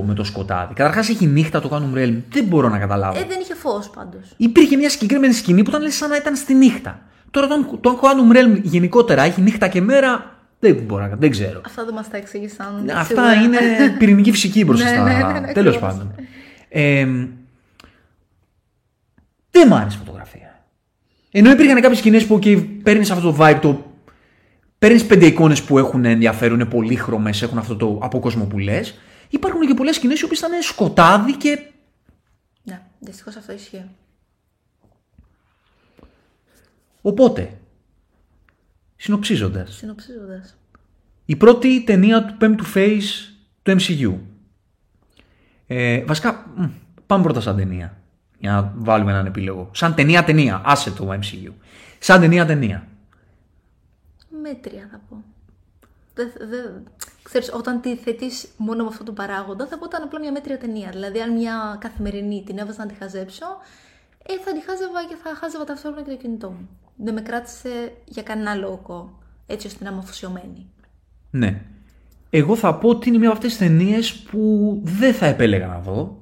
με το σκοτάδι. Καταρχάς έχει νύχτα το Quantum Realm. Δεν μπορώ να καταλάβω. Ε, δεν είχε φως πάντως. Υπήρχε μια συγκεκριμένη σκηνή που ήταν λες σαν να ήταν στη νύχτα. Τώρα το, το Quantum Realm γενικότερα έχει νύχτα και μέρα. Δεν μπορώ να δεν ξέρω. Αυτά δεν μας τα εξήγησαν. Αυτά σίγουρα. είναι πυρηνική φυσική μπροστά Ναι, στα. ναι, ναι, ναι, Τέλος ακριβώς. πάντων. Ε, δεν μ' άρεσε η φωτογραφία. Ενώ υπήρχαν κάποιες σκηνές που okay, παίρνεις αυτό το vibe, το παίρνεις πέντε εικόνες που έχουν ενδιαφέρον, είναι πολύχρωμες, έχουν αυτό το απόκοσμο που λες. Υπάρχουν και πολλές σκηνές οι οποίες ήταν σκοτάδι και. Ναι, δυστυχώς αυτό ισχύει. Οπότε, συνοψίζοντας, Συνοψίζοντας. η πρώτη ταινία του πέμπτου phase του MCU. Ε, βασικά, μ, πάμε πρώτα σαν ταινία. Για να βάλουμε έναν επίλογο. Σαν ταινία ταινία, άσε το MCU. Σαν ταινία ταινία. Μέτρια θα πω. Δεν, δεν, Ξέρεις, όταν τη θέτεις μόνο με αυτόν τον παράγοντα, θα πω ότι ήταν απλά μια μέτρια ταινία. Δηλαδή, αν μια καθημερινή την έβαζα να τη χαζέψω, ε, θα τη χάζευα και θα χάζευα ταυτόχρονα και το κινητό μου. Δεν με κράτησε για κανένα λόγο έτσι ώστε να είμαι αφοσιωμένη. Ναι. Εγώ θα πω ότι είναι μια από αυτές τις ταινίες που δεν θα επέλεγα να δω.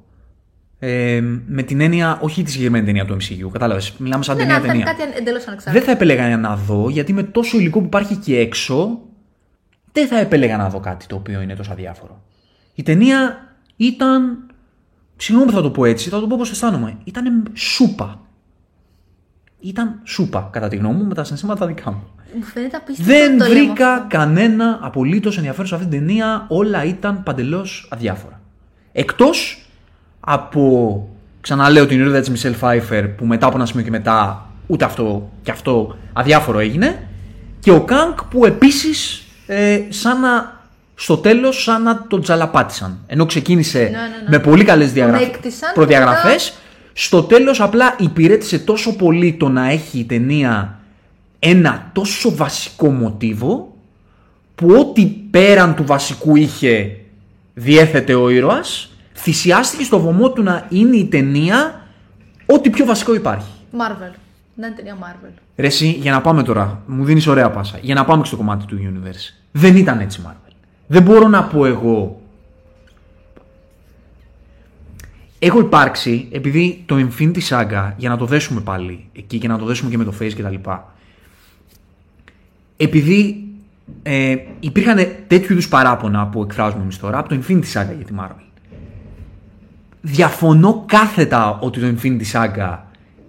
Ε, με την έννοια, όχι τη συγκεκριμένη ταινία του MCU, κατάλαβες. Μιλάμε σαν Ναι, ταινία να ήταν ταινία. κάτι εντελώς ανεξάρτητο. Δεν θα επέλεγα να δω, γιατί με τόσο υλικό που υπάρχει εκεί έξω, δεν θα επέλεγα να δω κάτι το οποίο είναι τόσο αδιάφορο. Η ταινία ήταν. Συγγνώμη που θα το πω έτσι, θα το πω όπως αισθάνομαι. Ήταν σούπα. Ήταν σούπα, κατά τη γνώμη μου, με τα συναισθήματα δικά μου. Μου φαίνεται απίστευτο Δεν το λέμε βρήκα αυτό. κανένα απολύτως ενδιαφέρον σε αυτή την ταινία. Όλα ήταν παντελώς αδιάφορα. Εκτός από. Ξαναλέω την ηρωίδα της Μισελ Φάιφερ που μετά από ένα σημείο και μετά ούτε αυτό και αυτό αδιάφορο έγινε. Και ο Kang που επίσης ε, σαν να. Στο τέλος, σαν να τον τσαλαπάτησαν. Ενώ ξεκίνησε ναι, ναι. με πολύ καλές διαγραφές. έκτισαν, προδιαγραφές. μετά- Στο τέλος, απλά υπηρέτησε τόσο πολύ το να έχει η ταινία ένα τόσο βασικό μοτίβο που ό,τι πέραν του βασικού είχε διέθετε ο ήρωας θυσιάστηκε στο βωμό του να είναι η ταινία ό,τι πιο βασικό υπάρχει. Marvel. Να είναι ταινία Marvel. Ρε εσύ, για να πάμε τώρα, μου δίνεις ωραία πάσα, για να πάμε και στο κομμάτι του universe. Δεν ήταν έτσι Marvel. Δεν μπορώ να πω εγώ... Έχω υπάρξει, επειδή το Infinity Saga, για να το δέσουμε πάλι εκεί και να το δέσουμε και με το Face και τα λοιπά, επειδή ε, υπήρχαν τέτοιου είδους παράπονα που εκφράζουμε εμείς τώρα από το Infinity Saga για τη Marvel. Διαφωνώ κάθετα ότι το Infinity Saga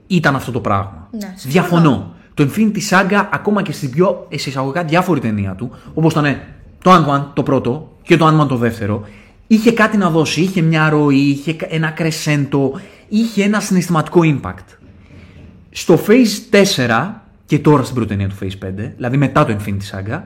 ήταν αυτό το πράγμα. Ναι, συμφωνώ. Διαφωνώ. Το Infinity Saga, ακόμα και στην πιο ε, σε εισαγωγικά διάφορη ταινία του, όπως ήταν το Ant-Man το πρώτο και το Ant-Man το δεύτερο, είχε κάτι να δώσει. Είχε μια ροή, είχε ένα κρεσέντο, είχε ένα συναισθηματικό impact. Στο Phase 4 και τώρα στην πρώτη ταινία του Phase 5, δηλαδή μετά το Infinity Saga,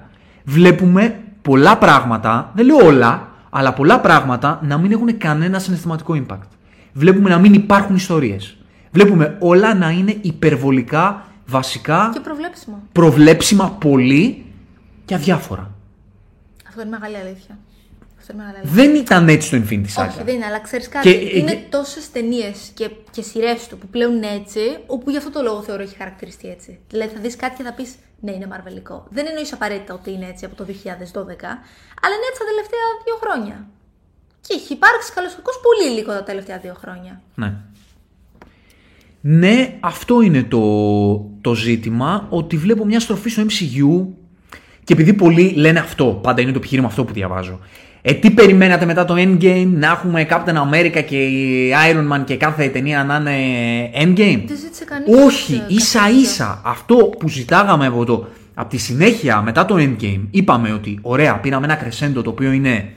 βλέπουμε πολλά πράγματα, δεν λέω όλα, αλλά πολλά πράγματα να μην έχουν κανένα συναισθηματικό impact. Βλέπουμε να μην υπάρχουν ιστορίες. Βλέπουμε όλα να είναι υπερβολικά, βασικά, Και προβλέψιμο. προβλέψιμα πολύ και αδιάφορα. Αυτό είναι μεγάλη αλήθεια. Αυτό είναι μεγάλη αλήθεια. Δεν ήταν έτσι το Infinity Saga. Όχι, δεν είναι, αλλά ξέρεις κάτι. Και- ε, είναι και- τόσες ταινίες και, και σειρές του που πλέον είναι έτσι, όπου γι' αυτό το λόγο θεωρώ έχει χαρακτηριστεί έτσι. Δηλαδή θα δεις κάτι και θα πεις Ναι, είναι μαρβελικό. Δεν εννοείς απαραίτητα ότι είναι έτσι από το 2012, αλλά είναι έτσι τα τελευταία δύο χρόνια. Και έχει υπάρξει καλώ πολύ υλικό τα τελευταία δύο χρόνια. Ναι. Ναι, αυτό είναι το, το ζήτημα, ότι βλέπω μια στροφή στο MCU και επειδή πολλοί λένε αυτό, πάντα είναι το επιχείρημα αυτό που διαβάζω. Ε, τι περιμένατε μετά το Endgame, να έχουμε Captain America και Iron Man και κάθε ταινία να είναι Endgame; Δεν ζήτησε κανείς. Όχι, ίσα ίσα αυτό που ζητάγαμε από, το, από τη συνέχεια μετά το Endgame, είπαμε ότι ωραία, πήραμε ένα κρεσέντο το οποίο είναι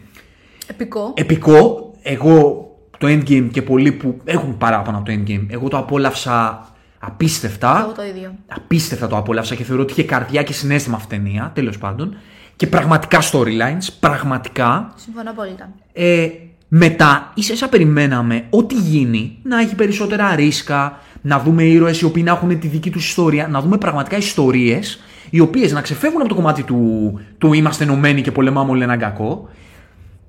Επικό. επικό. Εγώ το Endgame και πολλοί που έχουν παράπονα από το Endgame, εγώ το απόλαυσα απίστευτα. Εγώ το ίδιο. Απίστευτα το απόλαυσα και θεωρώ ότι είχε καρδιά και συνέστημα αυτή η ταινία, τέλος πάντων. Και πραγματικά storylines, πραγματικά. Συμφωνώ απόλυτα. Ε, μετά, ίσα ίσα περιμέναμε ό,τι γίνει να έχει περισσότερα ρίσκα, να δούμε ήρωες οι οποίοι να έχουν τη δική τους ιστορία, να δούμε πραγματικά ιστορίες οι οποίες να ξεφεύγουν από το κομμάτι του, του είμαστε ενωμένοι και πολεμάμε όλοι έναν κακό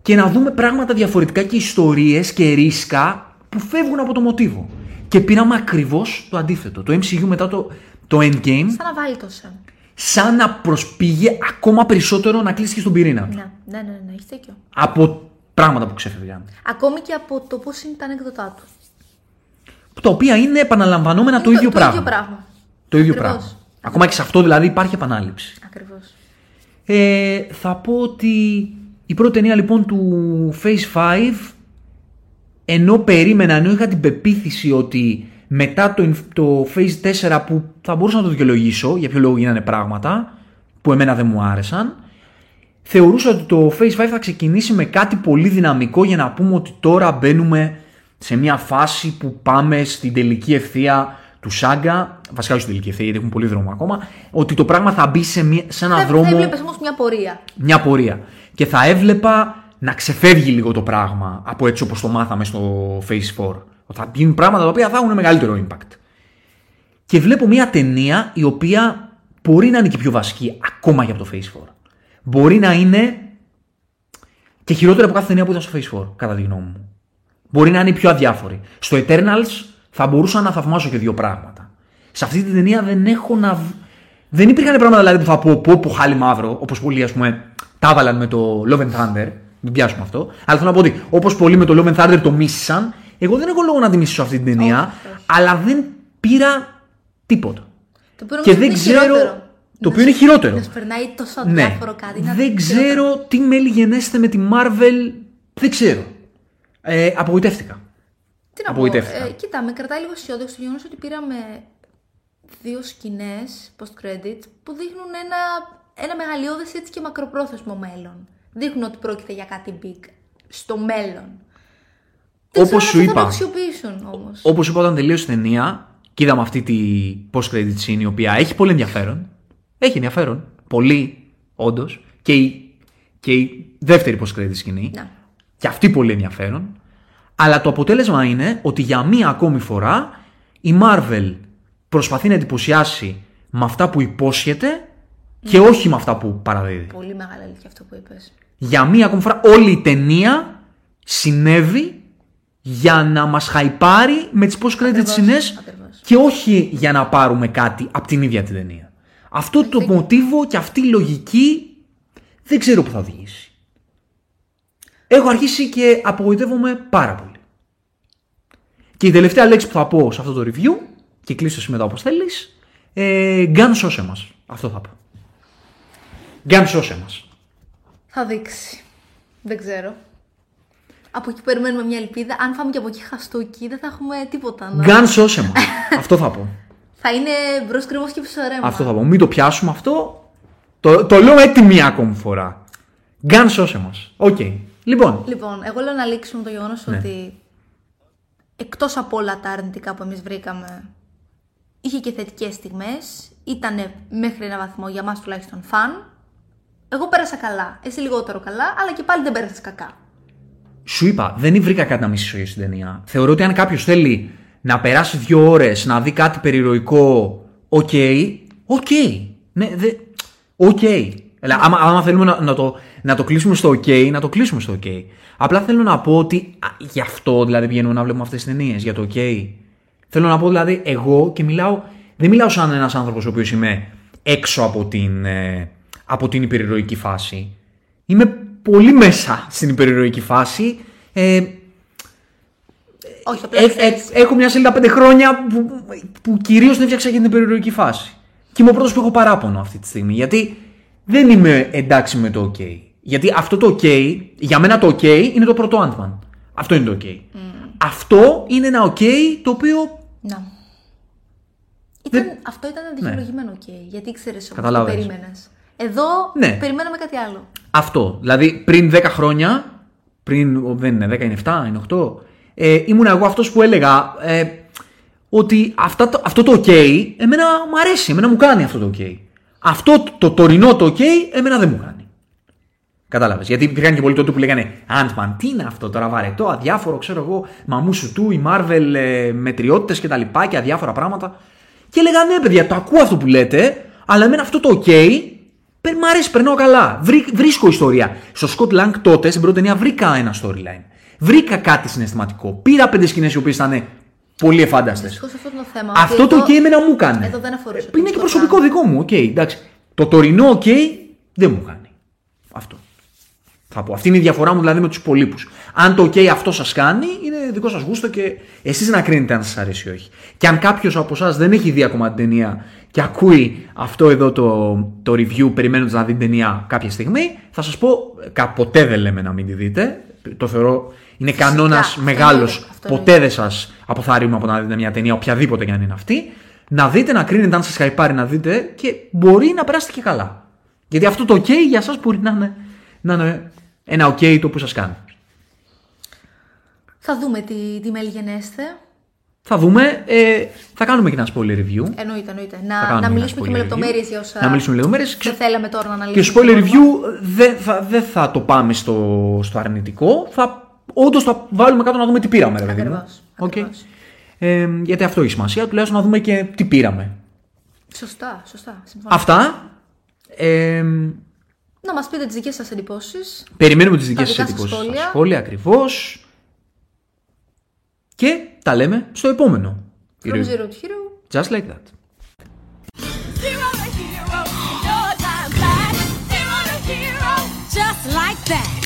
και να δούμε πράγματα διαφορετικά και ιστορίες και ρίσκα που φεύγουν από το μοτίβο. Και πήραμε ακριβώς το αντίθετο. Το MCU μετά το, το Endgame Σαν να βάλει τόσο. Σαν να προσπήγε ακόμα περισσότερο να κλείσει και στον πυρήνα του. Ναι, ναι, ναι, ναι, έχεις δίκιο. Από πράγματα που ξέφευγαν. Ακόμη και από το πώς είναι τα ανέκδοτά του. Τα οποία είναι επαναλαμβανόμενα το, Είναι ίδιο το πράγμα. ίδιο πράγμα. Το ίδιο Ακριβώς. πράγμα. Ακόμα και σε αυτό δηλαδή υπάρχει επανάληψη. Ακριβώς. Ε, θα πω ότι η πρώτη ταινία λοιπόν του Phase 5 ενώ περίμενα, ενώ είχα την πεποίθηση ότι μετά το, το Phase 4 που θα μπορούσα να το δικαιολογήσω για ποιο λόγο γίνανε πράγματα που εμένα δεν μου άρεσαν θεωρούσα ότι το Phase 5 θα ξεκινήσει με κάτι πολύ δυναμικό για να πούμε ότι τώρα μπαίνουμε σε μια φάση που πάμε στην τελική ευθεία του Σάγκα, βασικά όχι στην τελική ευθεία γιατί έχουν πολύ δρόμο ακόμα, ότι το πράγμα θα μπει σε, μια, σε ένα Θα, δρόμο θα έβλεπε όμως μια πορεία. μια πορεία. Και θα έβλεπα να ξεφεύγει λίγο το πράγμα από έτσι όπως το μάθαμε στο Phase 4. Ότι θα γίνουν πράγματα τα οποία θα έχουν μεγαλύτερο impact. Και βλέπω μια ταινία η οποία μπορεί να είναι και πιο βασική ακόμα και από το Phase 4. Μπορεί να είναι Και χειρότερη από κάθε ταινία που ήταν στο Face 4, κατά τη γνώμη μου. Μπορεί να είναι η πιο αδιάφορη. Στο Eternals θα μπορούσα να θαυμάσω και δύο πράγματα. Σε αυτή την ταινία δεν έχω να. β- Δεν υπήρχαν πράγματα δηλαδή, που θα πω πω, πω χάλι μαύρο, όπως πολλοί ας πούμε τα έβαλαν με το Love and Thunder. Μην πιάσουμε αυτό. Αλλά θέλω να πω ότι όπως πολλοί με το Love and Thunder το μίσησαν, εγώ δεν έχω λόγο να τη μισήσω αυτή την ταινία, Όχι, όχι. αλλά δεν πήρα τίποτα. Το οποίο Και νομίζω δεν είναι ξέρω- χειρότερο. το Να οποίο είναι σου- χειρότερο. Να σου περνάει τόσο Ναι. αδιάφορο κάτι. να Δεν είναι ξέρω τι μέλη γενέστε με τη Marvel. Δεν ξέρω. Ε, απογοητεύτηκα. Τι να πω, Απογοητεύτηκα. ε, κοίτα, με κρατάει λίγο αισιόδοξο το γεγονός ότι πήραμε δύο σκηνές post-credit που δείχνουν ένα, ένα μεγαλειώδες έτσι και μακροπρόθεσμο μέλλον. Δείχνουν ότι πρόκειται για κάτι big στο μέλλον. Δεν Όπως ξέρω σου αν θα είπα. το αξιοποιήσουν όμως. Όπως είπα, όταν τελείωσε η ταινία και είδαμε αυτή τη post-credit scene η οποία έχει πολύ ενδιαφέρον. Έχει ενδιαφέρον. Πολύ, όντως. Και η, και η δεύτερη post-credit σκηνή. Ναι. Και αυτή πολύ ενδιαφέρον. Αλλά το αποτέλεσμα είναι ότι για μία ακόμη φορά η Marvel προσπαθεί να εντυπωσιάσει με αυτά που υπόσχεται και όχι με αυτά που παραδίδει. Πολύ μεγάλη αλήθεια αυτό που είπες. Για μία ακόμη φορά όλη η ταινία συνέβη για να μας χαϊπάρει με τις post-credit Ακριβώς, σκηνές ακριβώς. και όχι για να πάρουμε κάτι από την ίδια την ταινία. Αυτό το μοτίβο και αυτή η λογική δεν ξέρω που θα οδηγήσει. Έχω αρχίσει και απογοητεύομαι πάρα πολύ. Και η τελευταία λέξη που θα πω σε αυτό το review και κλείσω εσύ μετά όπως θέλεις ε, Gun σώσε μας. Αυτό θα πω. Gunn σώσε μας. Θα δείξει. Δεν ξέρω. Από εκεί περιμένουμε μια ελπίδα. Αν φάμε και από εκεί χαστούκι, δεν θα έχουμε τίποτα. Να... Gunn σώσε μας. αυτό θα πω. Θα είναι μπρος γκρεμός και πίσω ρέμα. Αυτό θα πω. Μην το πιάσουμε αυτό. Το, το λέω έτσι μία ακόμη φορά. Gunn σώσε μας. Οκ. Λοιπόν, Λοιπόν, εγώ λέω να λήξουμε το γεγονός Ναι. ότι εκτός από όλα τα αρνητικά που εμείς βρήκαμε, είχε και θετικές στιγμές. Ήταν μέχρι ένα βαθμό για μας τουλάχιστον fun. Εγώ πέρασα καλά. Εσύ λιγότερο καλά, αλλά και πάλι δεν πέρασες κακά. Σου είπα, δεν βρήκα κάτι να μισήσω για στην ταινία. Θεωρώ ότι αν κάποιος θέλει να περάσει δύο ώρες να δει κάτι υπερηρωικό, οκ. Οκ. Ναι, δε. Οκ. Δηλαδή, άμα, άμα θέλουμε να, να, το, να το κλείσουμε στο OK, να το κλείσουμε στο OK. Απλά θέλω να πω ότι α, γι' αυτό δηλαδή πηγαίνουμε να βλέπουμε αυτές τις ταινίες, για το OK. Θέλω να πω δηλαδή εγώ και μιλάω, δεν μιλάω σαν ένας άνθρωπος ο οποίος είμαι έξω από την, ε, από την υπερηρωική φάση. Είμαι πολύ μέσα στην υπερηρωική φάση. Ε, Όχι, απλά ε, ξέρεις, ε, έχω μια σελίδα πέντε χρόνια που, που κυρίως την έφτιαξα για την υπερηρωική φάση. Και είμαι ο πρώτος που έχω παράπονο αυτή τη στιγμή. Γιατί δεν είμαι εντάξει με το OK. Γιατί αυτό το OK, για μένα το OK είναι το πρώτο Ant-Man. Αυτό είναι το OK. Αυτό είναι ένα OK το οποίο. Να. Ήταν, Αυτό ήταν δικαιολογημένο ok, γιατί ήξερε όμως τι Καταλάβες. περίμενες. Εδώ Ναι. περιμέναμε κάτι άλλο. Αυτό. Δηλαδή πριν 10 χρόνια, πριν ο, δεν είναι 10, είναι 7, είναι 8, ε, ήμουν εγώ αυτός που έλεγα ε, ότι αυτά, το- αυτό το ok εμένα μου αρέσει, εμένα μου κάνει αυτό το ok. Αυτό το, το τωρινό το ok εμένα δεν μου κάνει. Κατάλαβες. Γιατί υπήρχαν και πολλοί τότε που λέγανε Ant-Man, τι είναι αυτό τώρα βαρετό, αδιάφορο, ξέρω εγώ, μαμούσου του, η Marvel, ε, μετριότητες και τα λοιπά και αδιάφορα πράγματα. Και έλεγα ναι παιδιά, το ακούω αυτό που λέτε, αλλά εμένα αυτό το ok πε- μ' αρέσει, περνάω καλά. Βρή- βρίσκω ιστορία. Στο Scott Lang τότε, στην πρώτη ταινία, βρήκα ένα storyline. Βρήκα κάτι συναισθηματικό. Πήρα πέντε σκηνές οι οποίες ήταν πολύ εφάνταστες. Δυστυχώς αυτό είναι το θέμα. Αυτό ότι το εδώ- ok εμένα μου έκανε. Εδώ δεν αφορούσε. Είναι το και Scott προσωπικό Lang. δικό μου. Οκ, εντάξει. Το τωρινό ok δεν μου κάνει. Αυτό. Θα πω. Αυτή είναι η διαφορά μου δηλαδή με τους υπόλοιπους. Αν το ok αυτό σας κάνει, είναι δικό σας γούστο και εσείς να κρίνετε αν σας αρέσει ή όχι. Και αν κάποιος από εσάς δεν έχει δει ακόμα την ταινία και ακούει αυτό εδώ το, το review περιμένοντας να δει την ταινία κάποια στιγμή, θα σας πω, κα- ποτέ δεν λέμε να μην τη δείτε. Το θεωρώ είναι κανόνας αυτό μεγάλος. εννοείται, αυτό Ποτέ δεν σας αποθαρρύνουμε από να δείτε μια ταινία, οποιαδήποτε και αν είναι αυτή. Να δείτε, να κρίνετε αν σας χαϊπάρει να δείτε και μπορεί να περάσετε και καλά. Γιατί αυτό το OK για εσάς μπορεί να είναι, να είναι ένα OK το που σας κάνει. Θα δούμε τι, τι μέλλει γενέσθαι. Θα δούμε. Ε, θα κάνουμε και ένα spoiler review. Εννοείται, εννοείται. Θα Να, κάνουμε να ένα μιλήσουμε και με spoiler λεπτομέρειες review. για όσα. Να μιλήσουμε με λεπτομέρειες. Δεν θέλαμε τώρα να Και αναλύσουμε. spoiler το review πρόβλημα. δεν θα, δεν θα το πάμε στο, στο αρνητικό. Θα, όντως θα βάλουμε κάτω να δούμε τι πήραμε, ρε παιδί μου. Ακριβώς, Οκ. ακριβώς. Ε, γιατί αυτό έχει σημασία. Τουλάχιστον να δούμε και τι πήραμε. Σωστά, σωστά. Συμφωνώ. Αυτά. Ε, Να μας πείτε τις δικές σας εντυπώσεις. Περιμένουμε τις δικές σας δικά σας εντυπώσεις στα σχόλια. σχόλια ακριβώς. Και τα λέμε στο επόμενο. From Review. zero to hero. Just like that. Zero to hero, your time flies. Zero to hero, just like that.